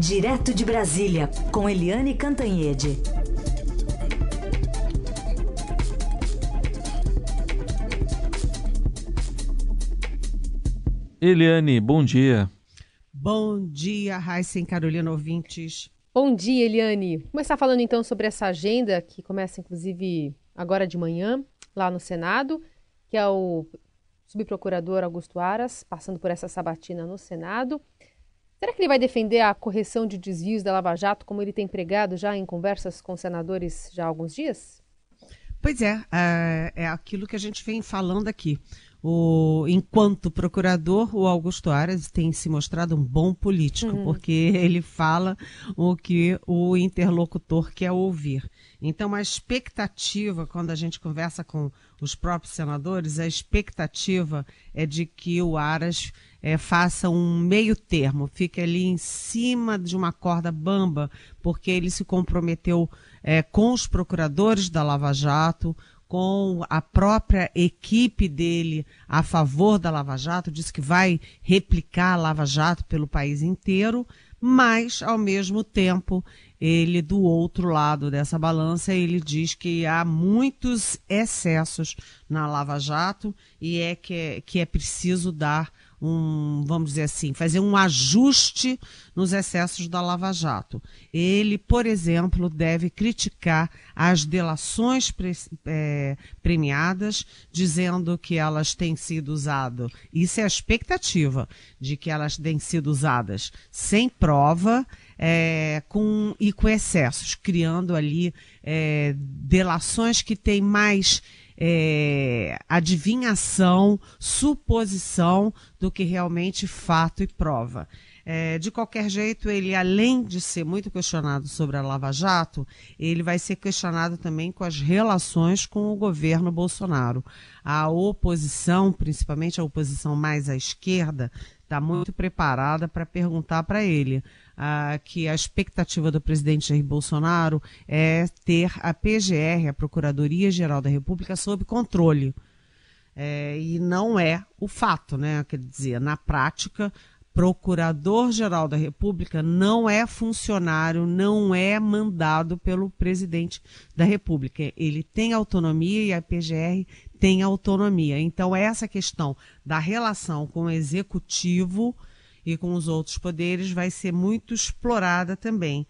Direto de Brasília, com Eliane Cantanhede. Eliane, bom dia. Bom dia, Raíssa e Carolina ouvintes. Bom dia, Eliane. Vamos começar falando então sobre essa agenda que começa inclusive agora de manhã, lá no Senado, que é o subprocurador Augusto Aras, passando por essa sabatina no Senado. Será que ele vai defender a correção de desvios da Lava Jato, como ele tem pregado já em conversas com senadores já há alguns dias? Pois é, é, é aquilo que a gente vem falando aqui. O, enquanto procurador, o Augusto Aras tem se mostrado um bom político, uhum. porque ele fala o que o interlocutor quer ouvir. Então, a expectativa, quando a gente conversa com os próprios senadores, a expectativa é de que o Aras é, faça um meio termo, fique ali em cima de uma corda bamba, porque ele se comprometeu é, com os procuradores da Lava Jato, com a própria equipe dele a favor da Lava Jato, disse que vai replicar a Lava Jato pelo país inteiro, mas, ao mesmo tempo, ele, do outro lado dessa balança, ele diz que há muitos excessos na Lava Jato e é que é, que é preciso dar um, vamos dizer assim, fazer um ajuste nos excessos da Lava Jato. Ele, por exemplo, deve criticar as delações pre, é, premiadas, dizendo que elas têm sido usadas. Isso é a expectativa de que elas têm sido usadas sem prova. É, com, e com excessos, criando ali é, delações que têm mais é, adivinhação, suposição do que realmente fato e prova. É, de qualquer jeito, ele, além de ser muito questionado sobre a Lava Jato, ele vai ser questionado também com as relações com o governo Bolsonaro. A oposição, principalmente a oposição mais à esquerda, está muito preparada para perguntar para ele que a expectativa do presidente Jair Bolsonaro é ter a PGR, a Procuradoria-Geral da República, sob controle. É, e não é o fato, né? Quer dizer, na prática, Procurador-Geral da República não é funcionário, não é mandado pelo presidente da República. Ele tem autonomia e a PGR tem autonomia. Então, essa questão da relação com o executivo e com os outros poderes vai ser muito explorada também.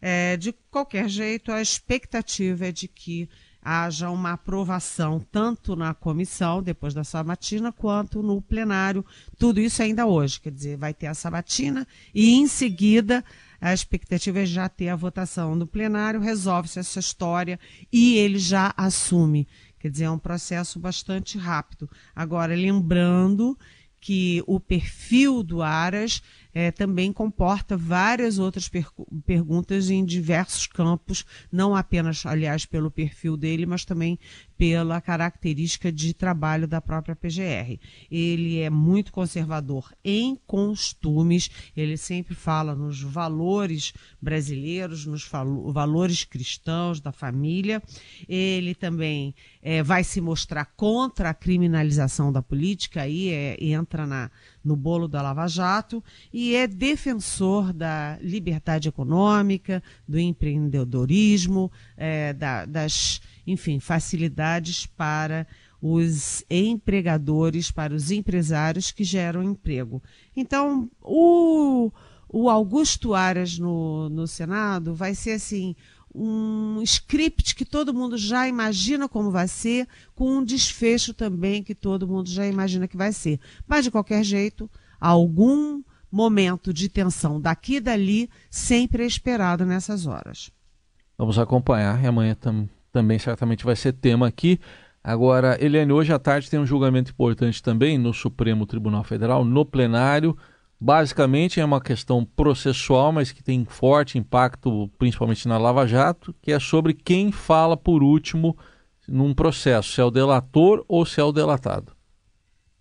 É, de qualquer jeito, a expectativa é de que haja uma aprovação tanto na comissão, depois da sabatina, quanto no plenário. Tudo isso ainda hoje, quer dizer, vai ter a sabatina e em seguida a expectativa é já ter a votação no plenário, resolve-se essa história e ele já assume. Quer dizer, é um processo bastante rápido. Agora, lembrando que o perfil do Aras é, também comporta várias outras per perguntas em diversos campos, não apenas, aliás, pelo perfil dele, mas também pela característica de trabalho da própria PGR. Ele é muito conservador em costumes, ele sempre fala nos valores brasileiros, nos valores cristãos da família. Ele também é, vai se mostrar contra a criminalização da política, aí é, entra na, no bolo da Lava Jato, e é defensor da liberdade econômica, do empreendedorismo, é, da, das enfim, facilidades para os empregadores, para os empresários que geram emprego. Então, o, o Augusto Aras no, no Senado vai ser assim um script que todo mundo já imagina como vai ser, com um desfecho também que todo mundo já imagina que vai ser. Mas, de qualquer jeito, algum momento de tensão daqui e dali sempre é esperado nessas horas. Vamos acompanhar e amanhã tam, também certamente vai ser tema aqui. Agora, Eliane, hoje à tarde tem um julgamento importante também no Supremo Tribunal Federal, no plenário. Basicamente é uma questão processual, mas que tem forte impacto, principalmente na Lava Jato, que é sobre quem fala por último num processo, se é o delator ou se é o delatado.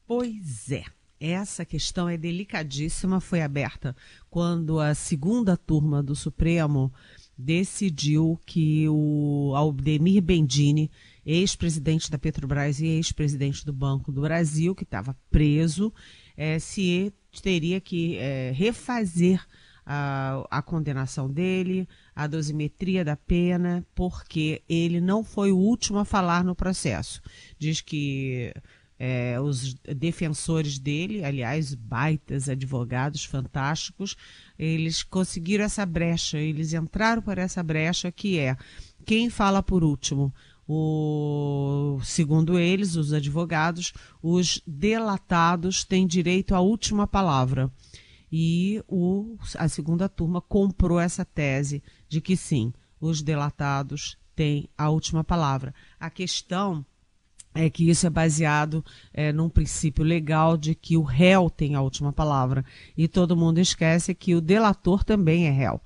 Pois é. Essa questão é delicadíssima, foi aberta quando a segunda turma do Supremo decidiu que o Aldemir Bendini, ex-presidente da Petrobras e ex-presidente do Banco do Brasil, que estava preso, é, se teria que é, refazer a, a condenação dele, a dosimetria da pena, porque ele não foi o último a falar no processo. Diz que é, os defensores dele, aliás, baitas advogados fantásticos, eles conseguiram essa brecha, eles entraram por essa brecha que é quem fala por último. O, segundo eles, os advogados, os delatados têm direito à última palavra. E o, a segunda turma comprou essa tese de que sim, os delatados têm a última palavra. A questão é que isso é baseado é, num princípio legal de que o réu tem a última palavra. E todo mundo esquece que o delator também é réu.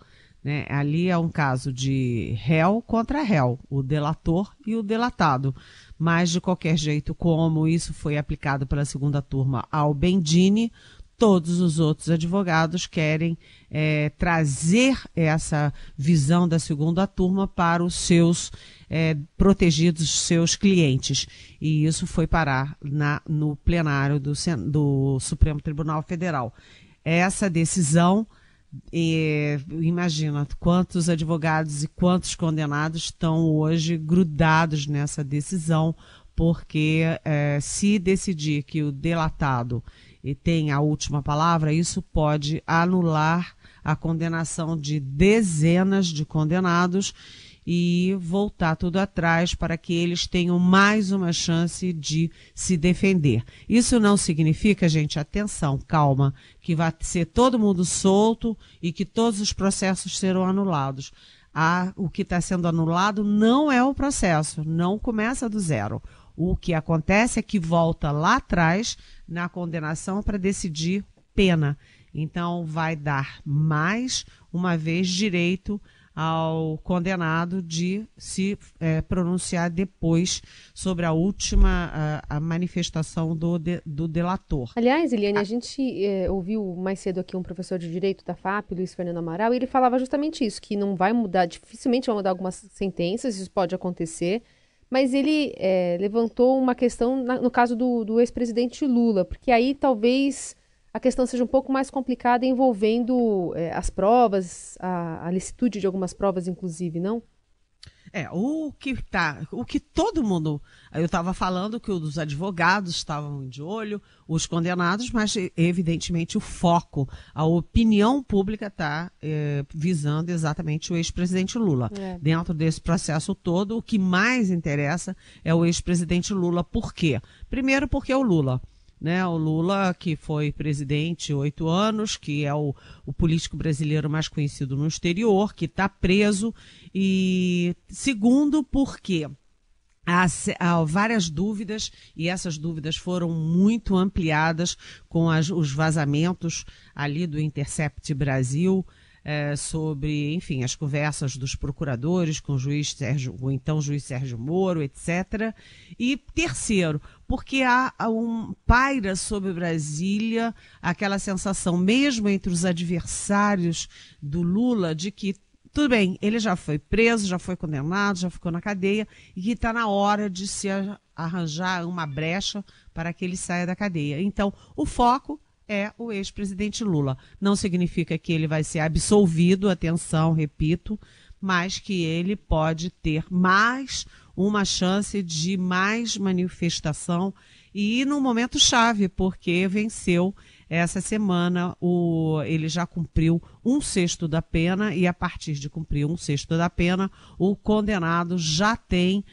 Né? Ali é um caso de réu contra réu, o delator e o delatado. Mas, de qualquer jeito, como isso foi aplicado pela segunda turma ao Bendini, todos os outros advogados querem é, trazer essa visão da segunda turma para os seus é, protegidos, seus clientes. E isso foi parar na, no plenário do, do Supremo Tribunal Federal. Essa decisão e, imagina quantos advogados e quantos condenados estão hoje grudados nessa decisão, porque é, se decidir que o delatado tem a última palavra, isso pode anular a condenação de dezenas de condenados e voltar tudo atrás para que eles tenham mais uma chance de se defender. Isso não significa, gente, atenção, calma, que vai ser todo mundo solto e que todos os processos serão anulados. Ah, o que está sendo anulado não é o processo, não começa do zero. O que acontece é que volta lá atrás na condenação para decidir pena. Então, vai dar mais uma vez direito ao condenado de se é, pronunciar depois sobre a última a, a manifestação do, de, do delator. Aliás, Eliane, a, a gente é, ouviu mais cedo aqui um professor de direito da FAP, Luiz Fernando Amaral, e ele falava justamente isso, que não vai mudar, dificilmente vai mudar algumas sentenças, isso pode acontecer, mas ele é, levantou uma questão na, no caso do, do ex-presidente Lula, porque aí talvez a questão seja um pouco mais complicada envolvendo é, as provas, a, a licitude de algumas provas, inclusive, não? É, o que tá, o que todo mundo, eu estava falando que os advogados estavam de olho, os condenados, mas evidentemente o foco, a opinião pública está é, visando exatamente o ex-presidente Lula. É. Dentro desse processo todo, o que mais interessa é o ex-presidente Lula. Por quê? Primeiro porque é o Lula né? O Lula, que foi presidente oito anos, que é o, o, político brasileiro mais conhecido no exterior, que está preso. E segundo, porque há, há, várias dúvidas, e essas dúvidas foram muito ampliadas com as, os vazamentos ali do Intercept Brasil é, sobre, enfim, as conversas dos procuradores com o juiz Sérgio, o então juiz Sérgio Moro, etc. E terceiro, porque há um paira sobre Brasília aquela sensação, mesmo entre os adversários do Lula, de que tudo bem, ele já foi preso, já foi condenado, já ficou na cadeia e que está na hora de se arranjar uma brecha para que ele saia da cadeia. Então, o foco é o ex-presidente Lula. Não significa que ele vai ser absolvido, atenção, repito, mas que ele pode ter mais uma chance de mais manifestação e no momento chave, porque venceu essa semana, o, ele já cumpriu um sexto da pena e a partir de cumprir um sexto da pena, o condenado já tem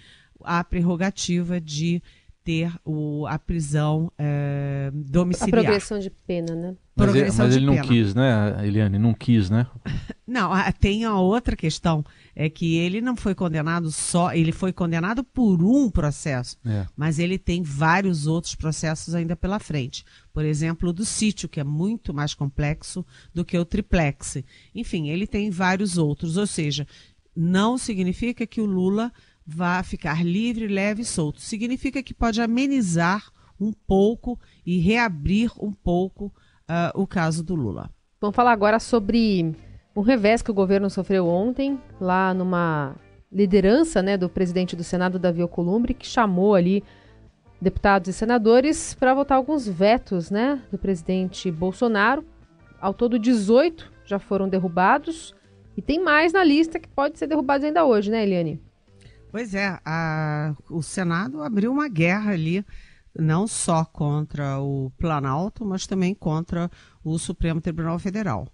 a prerrogativa de ter o, a prisão é, domiciliar. A progressão de pena, né? Mas, ele, mas ele não pena. quis, né, Eliane? Não quis, né? Não, tem a outra questão, é que ele não foi condenado só, ele foi condenado por um processo, é. mas ele tem vários outros processos ainda pela frente. Por exemplo, o do sítio, que é muito mais complexo do que o triplex. Enfim, ele tem vários outros, ou seja, não significa que o Lula vá ficar livre, leve e solto. Significa que pode amenizar um pouco e reabrir um pouco uh, o caso do Lula. Vamos falar agora sobre o revés que o governo sofreu ontem, lá numa liderança né, do presidente do Senado, Davi Alcolumbre, que chamou ali deputados e senadores para votar alguns vetos né, do presidente Bolsonaro. Ao todo, 18 já foram derrubados. E tem mais na lista que pode ser derrubado ainda hoje, né, Eliane? Pois é, a, o Senado abriu uma guerra ali, não só contra o Planalto, mas também contra o Supremo Tribunal Federal.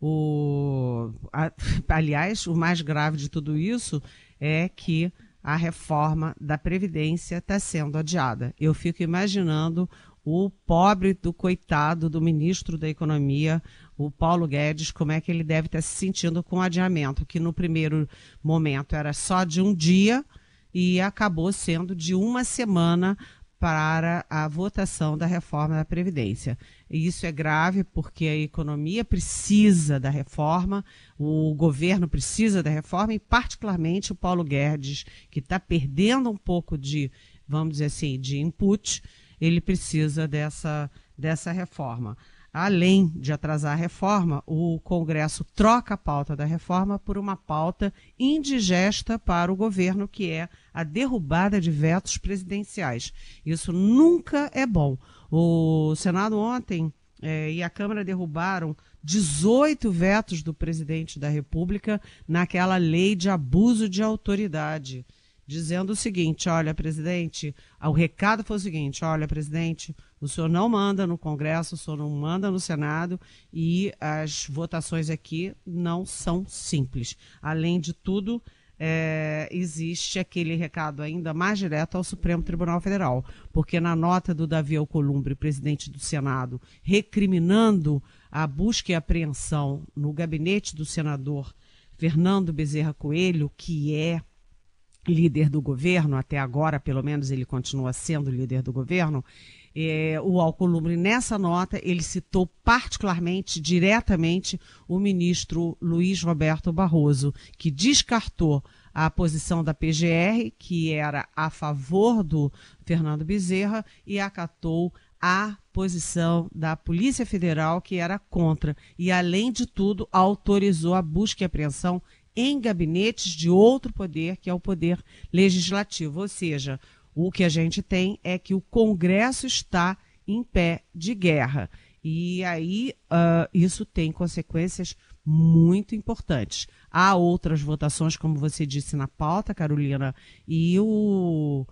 O, a, aliás, o mais grave de tudo isso é que a reforma da Previdência está sendo adiada. Eu fico imaginando o pobre do coitado do ministro da Economia, o Paulo Guedes, como é que ele deve estar se sentindo com o adiamento, que no primeiro momento era só de um dia e acabou sendo de uma semana para a votação da reforma da Previdência. E isso é grave porque a economia precisa da reforma, o governo precisa da reforma e, particularmente, o Paulo Guedes, que está perdendo um pouco de, vamos dizer assim, de input, ele precisa dessa, dessa reforma. Além de atrasar a reforma, o Congresso troca a pauta da reforma por uma pauta indigesta para o governo, que é a derrubada de vetos presidenciais. Isso nunca é bom. O Senado ontem é, e a Câmara derrubaram 18 vetos do presidente da República naquela lei de abuso de autoridade dizendo o seguinte: olha, presidente, o recado foi o seguinte: olha, presidente, o senhor não manda no Congresso, o senhor não manda no Senado e as votações aqui não são simples. Além de tudo, é, existe aquele recado ainda mais direto ao Supremo Tribunal Federal, porque na nota do Davi Alcolumbre, presidente do Senado, recriminando a busca e apreensão no gabinete do senador Fernando Bezerra Coelho, que é líder do governo, até agora, pelo menos, ele continua sendo líder do governo. É, o Alcolumbre, nessa nota, ele citou particularmente, diretamente, o ministro Luiz Roberto Barroso, que descartou a posição da PGR, que era a favor do Fernando Bezerra, e acatou a posição da Polícia Federal, que era contra. E, além de tudo, autorizou a busca e apreensão em gabinetes de outro poder, que é o poder legislativo. Ou seja, o que a gente tem é que o Congresso está em pé de guerra. E aí uh, isso tem consequências muito importantes. Há outras votações, como você disse na pauta, Carolina, e o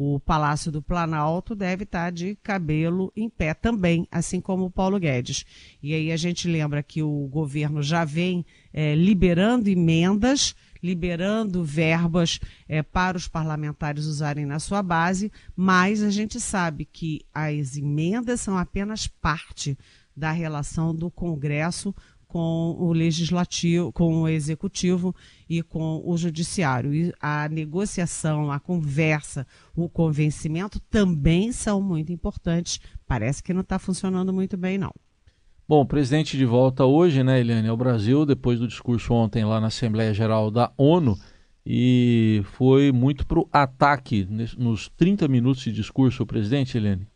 o Palácio do Planalto deve estar de cabelo em pé também, assim como o Paulo Guedes. E aí a gente lembra que o governo já vem é, liberando emendas, liberando verbas é, para os parlamentares usarem na sua base, mas a gente sabe que as emendas são apenas parte da relação do Congresso com o legislativo, com o executivo e com o judiciário. E a negociação, a conversa, o convencimento também são muito importantes. Parece que não está funcionando muito bem, não. Bom, o presidente de volta hoje, né, Eliane, ao Brasil, depois do discurso ontem lá na Assembleia Geral da ONU, e foi muito para o ataque nos 30 minutos de discurso, o presidente, Eliane.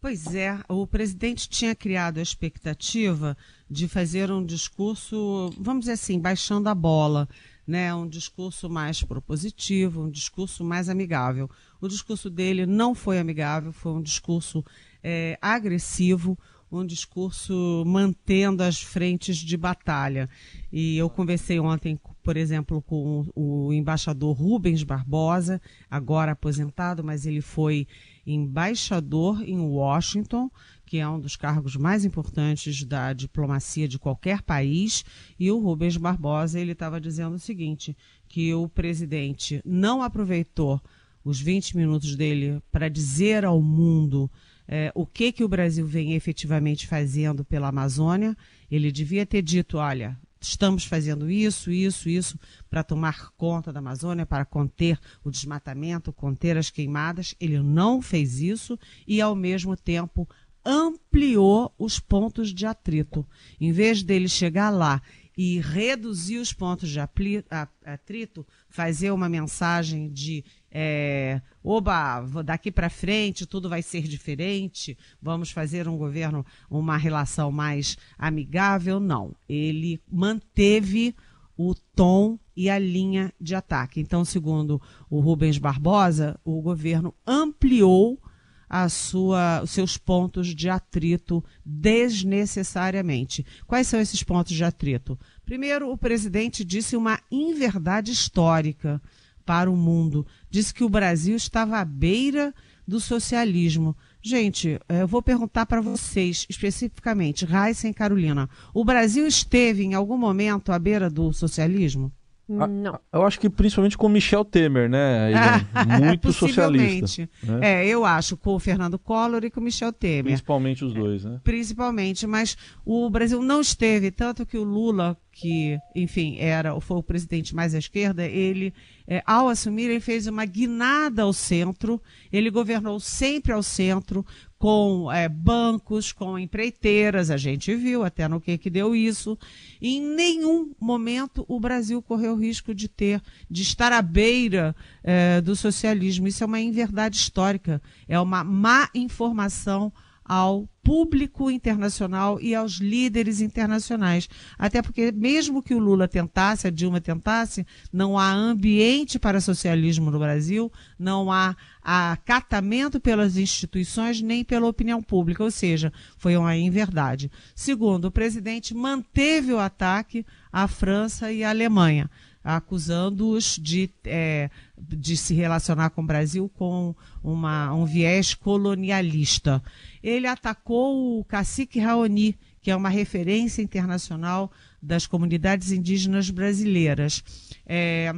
Pois é, o presidente tinha criado a expectativa de fazer um discurso, vamos dizer assim, baixando a bola, né? Um discurso mais propositivo, um discurso mais amigável. O discurso dele não foi amigável, foi um discurso é, agressivo, um discurso mantendo as frentes de batalha. E eu conversei ontem, por exemplo, com o embaixador Rubens Barbosa, agora aposentado, mas ele foi embaixador em Washington, que é um dos cargos mais importantes da diplomacia de qualquer país, e o Rubens Barbosa ele estava dizendo o seguinte, que o presidente não aproveitou os 20 minutos dele para dizer ao mundo é, o que que o Brasil vem efetivamente fazendo pela Amazônia. Ele devia ter dito, olha, estamos fazendo isso, isso, isso para tomar conta da Amazônia, para conter o desmatamento, conter as queimadas. Ele não fez isso e, ao mesmo tempo, ampliou os pontos de atrito. Em vez dele chegar lá e reduzir os pontos de atrito, fazer uma mensagem de é, oba, daqui para frente tudo vai ser diferente, vamos fazer um governo, uma relação mais amigável, não. Ele manteve o tom e a linha de ataque. Então, segundo o Rubens Barbosa, o governo ampliou a sua, os seus pontos de atrito desnecessariamente. Quais são esses pontos de atrito? Primeiro, o presidente disse uma inverdade histórica para o mundo. Disse que o Brasil estava à beira do socialismo. Gente, eu vou perguntar para vocês especificamente, Raíssa e Carolina, o Brasil esteve em algum momento à beira do socialismo? Não. Eu acho que principalmente com Michel Temer, né? Ele é muito socialista. Né? É, eu acho, com o Fernando Collor e com o Michel Temer. Principalmente os dois, né? Principalmente, mas o Brasil não esteve, tanto que o Lula, que, enfim, era, foi o presidente mais à esquerda, ele, é, ao assumir, ele fez uma guinada ao centro, ele governou sempre ao centro, com é, bancos, com empreiteiras, a gente viu até no que que deu isso. em nenhum momento o Brasil correu o risco de ter, de estar à beira é, do socialismo. Isso é uma inverdade histórica, é uma má informação ao público internacional e aos líderes internacionais. Até porque, mesmo que o Lula tentasse, a Dilma tentasse, não há ambiente para socialismo no Brasil, não há acatamento pelas instituições nem pela opinião pública, ou seja, foi uma inverdade. Segundo, o presidente manteve o ataque à França e à Alemanha acusando-os de, é, de se relacionar com o Brasil com uma, um viés colonialista. Ele atacou o cacique Raoni, que é uma referência internacional das comunidades indígenas brasileiras. É,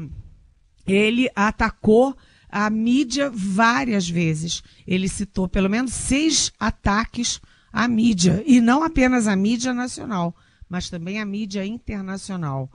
ele atacou a mídia várias vezes. Ele citou pelo menos seis ataques à mídia, e não apenas à mídia nacional, mas também à mídia internacional.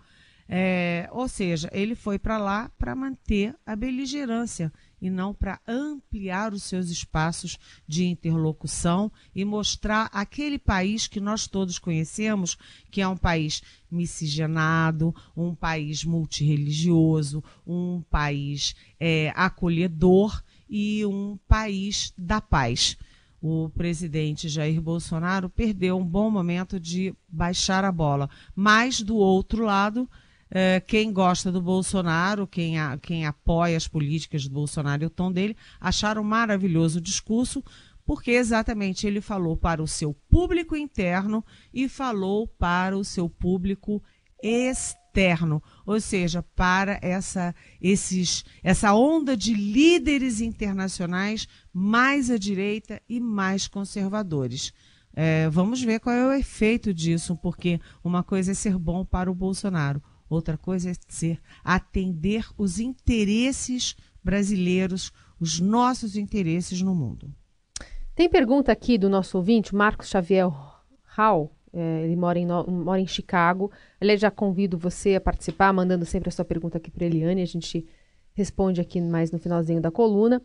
É, ou seja, ele foi para lá para manter a beligerância e não para ampliar os seus espaços de interlocução e mostrar aquele país que nós todos conhecemos, que é um país miscigenado, um país multirreligioso, um país é, acolhedor e um país da paz. O presidente Jair Bolsonaro perdeu um bom momento de baixar a bola, mas do outro lado é, quem gosta do Bolsonaro, quem, a, quem apoia as políticas do Bolsonaro e o tom dele, acharam maravilhoso o discurso, porque exatamente ele falou para o seu público interno e falou para o seu público externo, ou seja, para essa, esses, essa onda de líderes internacionais mais à direita e mais conservadores. É, vamos ver qual é o efeito disso, porque uma coisa é ser bom para o Bolsonaro, outra coisa é ser atender os interesses brasileiros, os nossos interesses no mundo. Tem pergunta aqui do nosso ouvinte, Marcos Xavier Hall. É, ele mora em, mora em Chicago. Ele já convido você a participar, mandando sempre a sua pergunta aqui para Eliane. A gente responde aqui mais no finalzinho da coluna.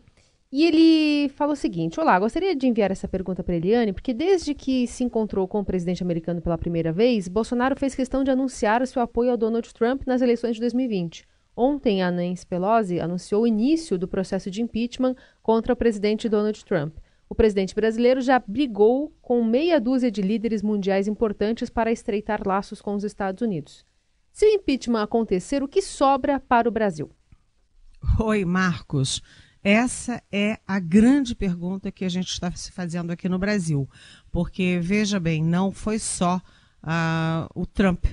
E ele fala o seguinte: Olá, gostaria de enviar essa pergunta para Eliane, porque desde que se encontrou com o presidente americano pela primeira vez, Bolsonaro fez questão de anunciar o seu apoio ao Donald Trump nas eleições de 2020. Ontem, a Nancy Pelosi anunciou o início do processo de impeachment contra o presidente Donald Trump. O presidente brasileiro já brigou com meia dúzia de líderes mundiais importantes para estreitar laços com os Estados Unidos. Se o impeachment acontecer, o que sobra para o Brasil? Oi, Marcos. Essa é a grande pergunta que a gente está se fazendo aqui no Brasil. Porque, veja bem, não foi só uh, o Trump.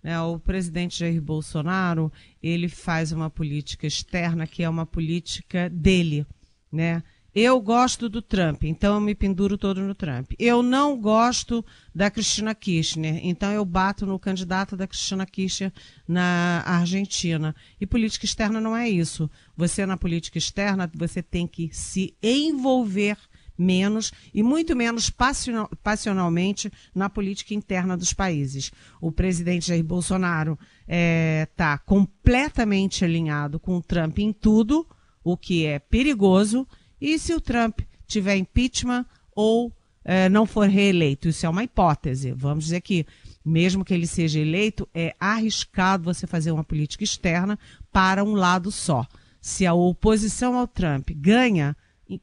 Né? O presidente Jair Bolsonaro, ele faz uma política externa que é uma política dele, né? Eu gosto do Trump, então eu me penduro todo no Trump. Eu não gosto da Cristina Kirchner, então eu bato no candidato da Cristina Kirchner na Argentina. E política externa não é isso. Você na política externa, você tem que se envolver menos e muito menos passionalmente na política interna dos países. O presidente Jair Bolsonaro está é, tá completamente alinhado com o Trump em tudo, o que é perigoso e se o Trump tiver impeachment ou é, não for reeleito? Isso é uma hipótese. Vamos dizer que, mesmo que ele seja eleito, é arriscado você fazer uma política externa para um lado só. Se a oposição ao Trump ganha,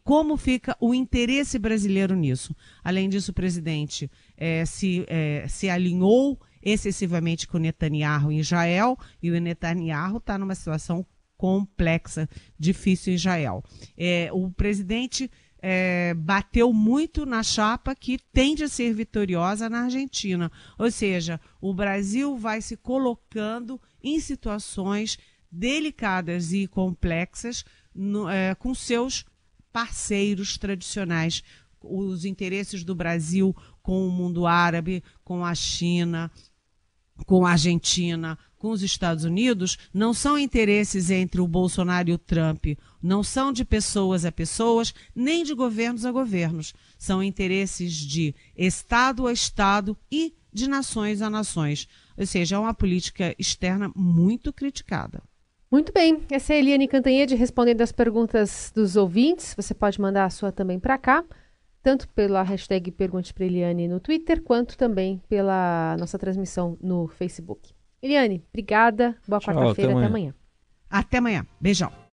como fica o interesse brasileiro nisso? Além disso, o presidente é, se, é, se alinhou excessivamente com Netanyahu em Israel e o Netanyahu está numa situação complexa, difícil em Israel. É, o presidente é, bateu muito na chapa que tende a ser vitoriosa na Argentina. Ou seja, o Brasil vai se colocando em situações delicadas e complexas no, é, com seus parceiros tradicionais. Os interesses do Brasil com o mundo árabe, com a China, com a Argentina, com os Estados Unidos, não são interesses entre o Bolsonaro e o Trump, não são de pessoas a pessoas, nem de governos a governos. São interesses de Estado a Estado e de nações a nações. Ou seja, é uma política externa muito criticada. Muito bem, essa é a Eliane Cantanhede respondendo as perguntas dos ouvintes. Você pode mandar a sua também para cá, tanto pela hashtag Pergunte para Eliane no Twitter, quanto também pela nossa transmissão no Facebook. Eliane, obrigada. Boa quarta-feira. Até amanhã. Até amanhã. Beijão.